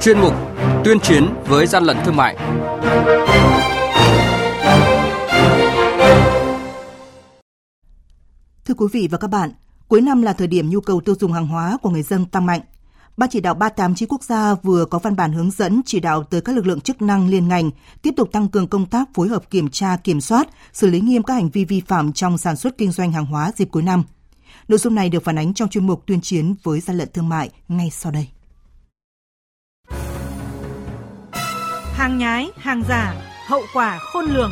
chuyên mục Tuyên chiến với gian lận thương mại. Thưa quý vị và các bạn, cuối năm là thời điểm nhu cầu tiêu dùng hàng hóa của người dân tăng mạnh. Ban chỉ đạo 389 quốc gia vừa có văn bản hướng dẫn chỉ đạo tới các lực lượng chức năng liên ngành tiếp tục tăng cường công tác phối hợp kiểm tra, kiểm soát, xử lý nghiêm các hành vi vi phạm trong sản xuất kinh doanh hàng hóa dịp cuối năm. Nội dung này được phản ánh trong chuyên mục tuyên chiến với gian lận thương mại ngay sau đây. Hàng nhái, hàng giả, hậu quả khôn lường.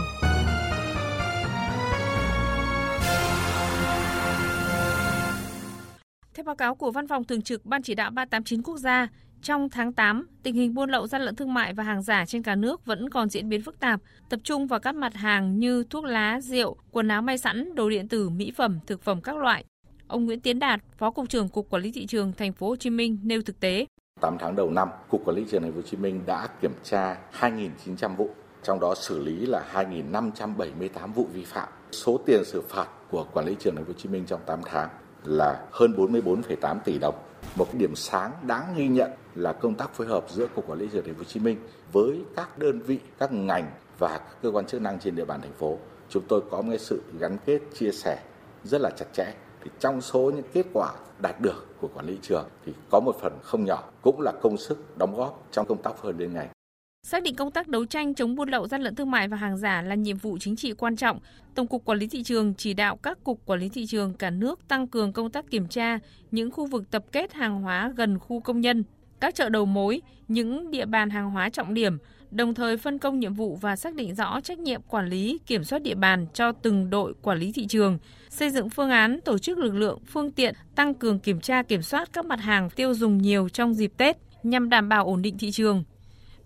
Theo báo cáo của Văn phòng Thường trực Ban Chỉ đạo 389 Quốc gia, trong tháng 8, tình hình buôn lậu gian lận thương mại và hàng giả trên cả nước vẫn còn diễn biến phức tạp, tập trung vào các mặt hàng như thuốc lá, rượu, quần áo may sẵn, đồ điện tử, mỹ phẩm, thực phẩm các loại. Ông Nguyễn Tiến Đạt, Phó cục trưởng Cục Quản lý thị trường thành phố Hồ Chí Minh nêu thực tế. 8 tháng đầu năm, Cục Quản lý thị trường thành phố Hồ Chí Minh đã kiểm tra 2.900 vụ, trong đó xử lý là 2.578 vụ vi phạm. Số tiền xử phạt của Quản lý trường thành phố Hồ Chí Minh trong 8 tháng là hơn 44,8 tỷ đồng. Một điểm sáng đáng ghi nhận là công tác phối hợp giữa Cục Quản lý thị trường thành phố Hồ Chí Minh với các đơn vị, các ngành và các cơ quan chức năng trên địa bàn thành phố. Chúng tôi có một sự gắn kết chia sẻ rất là chặt chẽ. Thì trong số những kết quả đạt được của quản lý trường thì có một phần không nhỏ cũng là công sức đóng góp trong công tác phối hợp liên ngành. Xác định công tác đấu tranh chống buôn lậu gian lận thương mại và hàng giả là nhiệm vụ chính trị quan trọng, Tổng cục Quản lý thị trường chỉ đạo các cục quản lý thị trường cả nước tăng cường công tác kiểm tra những khu vực tập kết hàng hóa gần khu công nhân, các chợ đầu mối, những địa bàn hàng hóa trọng điểm, đồng thời phân công nhiệm vụ và xác định rõ trách nhiệm quản lý, kiểm soát địa bàn cho từng đội quản lý thị trường, xây dựng phương án tổ chức lực lượng, phương tiện, tăng cường kiểm tra kiểm soát các mặt hàng tiêu dùng nhiều trong dịp Tết nhằm đảm bảo ổn định thị trường.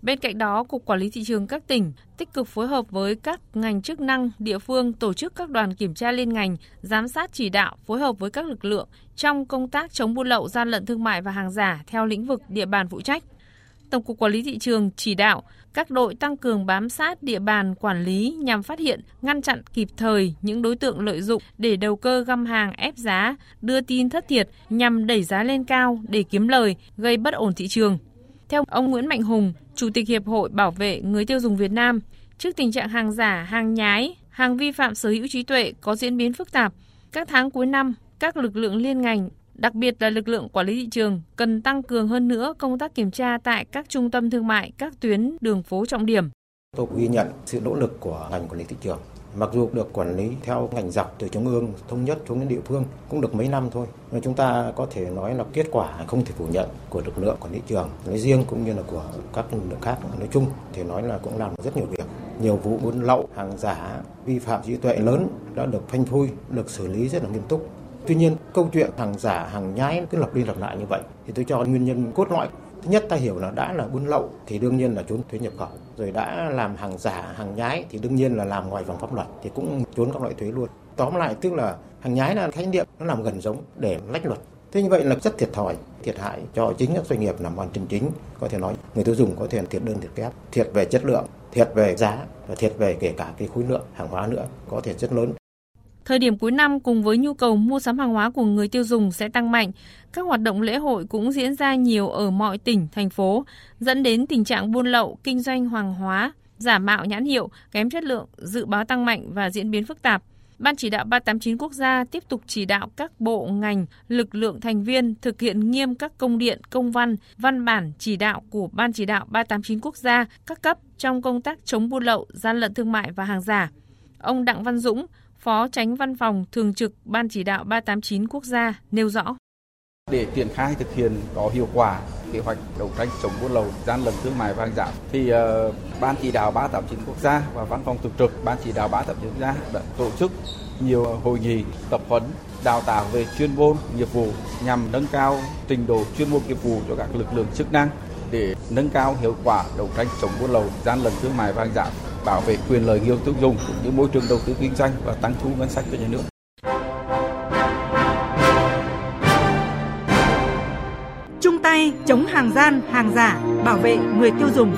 Bên cạnh đó, Cục Quản lý Thị trường các tỉnh tích cực phối hợp với các ngành chức năng, địa phương tổ chức các đoàn kiểm tra liên ngành, giám sát chỉ đạo, phối hợp với các lực lượng trong công tác chống buôn lậu, gian lận thương mại và hàng giả theo lĩnh vực địa bàn phụ trách. Tổng cục Quản lý thị trường chỉ đạo các đội tăng cường bám sát địa bàn quản lý nhằm phát hiện, ngăn chặn kịp thời những đối tượng lợi dụng để đầu cơ găm hàng ép giá, đưa tin thất thiệt nhằm đẩy giá lên cao để kiếm lời, gây bất ổn thị trường. Theo ông Nguyễn Mạnh Hùng, Chủ tịch Hiệp hội Bảo vệ người tiêu dùng Việt Nam, trước tình trạng hàng giả, hàng nhái, hàng vi phạm sở hữu trí tuệ có diễn biến phức tạp, các tháng cuối năm, các lực lượng liên ngành đặc biệt là lực lượng quản lý thị trường cần tăng cường hơn nữa công tác kiểm tra tại các trung tâm thương mại, các tuyến đường phố trọng điểm. Tôi ghi nhận sự nỗ lực của ngành quản lý thị trường. Mặc dù được quản lý theo ngành dọc từ trung ương thống nhất xuống đến địa phương cũng được mấy năm thôi, nhưng chúng ta có thể nói là kết quả không thể phủ nhận của lực lượng quản lý trường nói riêng cũng như là của các lực lượng khác nói chung. Thì nói là cũng làm rất nhiều việc. Nhiều vụ buôn lậu, hàng giả, vi phạm trí tuệ lớn đã được phanh phui, được xử lý rất là nghiêm túc. Tuy nhiên, câu chuyện hàng giả, hàng nhái cứ lặp đi lặp lại như vậy. Thì tôi cho nguyên nhân cốt lõi Thứ nhất ta hiểu là đã là buôn lậu thì đương nhiên là trốn thuế nhập khẩu, rồi đã làm hàng giả, hàng nhái thì đương nhiên là làm ngoài vòng pháp luật thì cũng trốn các loại thuế luôn. Tóm lại tức là hàng nhái là khái niệm nó làm gần giống để lách luật. Thế như vậy là rất thiệt thòi, thiệt hại cho chính các doanh nghiệp làm ăn chân chính. Có thể nói người tiêu dùng có thể thiệt đơn thiệt kép, thiệt về chất lượng, thiệt về giá và thiệt về kể cả cái khối lượng hàng hóa nữa có thể rất lớn. Thời điểm cuối năm cùng với nhu cầu mua sắm hàng hóa của người tiêu dùng sẽ tăng mạnh, các hoạt động lễ hội cũng diễn ra nhiều ở mọi tỉnh, thành phố, dẫn đến tình trạng buôn lậu, kinh doanh hàng hóa, giả mạo nhãn hiệu, kém chất lượng, dự báo tăng mạnh và diễn biến phức tạp. Ban chỉ đạo 389 quốc gia tiếp tục chỉ đạo các bộ, ngành, lực lượng thành viên thực hiện nghiêm các công điện, công văn, văn bản chỉ đạo của Ban chỉ đạo 389 quốc gia các cấp trong công tác chống buôn lậu, gian lận thương mại và hàng giả. Ông Đặng Văn Dũng, Phó Tránh Văn phòng Thường trực Ban Chỉ đạo 389 quốc gia nêu rõ. Để triển khai thực hiện có hiệu quả kế hoạch đấu tranh chống buôn lậu, gian lận thương mại và hàng giả thì uh, Ban Chỉ đạo 389 quốc gia và Văn phòng Thường trực Ban Chỉ đạo 389 quốc gia đã tổ chức nhiều hội nghị tập huấn đào tạo về chuyên môn nghiệp vụ nhằm nâng cao trình độ chuyên môn nghiệp vụ cho các lực lượng chức năng để nâng cao hiệu quả đấu tranh chống buôn lậu, gian lận thương mại và hàng giả bảo vệ quyền lợi người tiêu dùng cũng như môi trường đầu tư kinh doanh và tăng thu ngân sách cho nhà nước. Chung tay chống hàng gian, hàng giả, bảo vệ người tiêu dùng.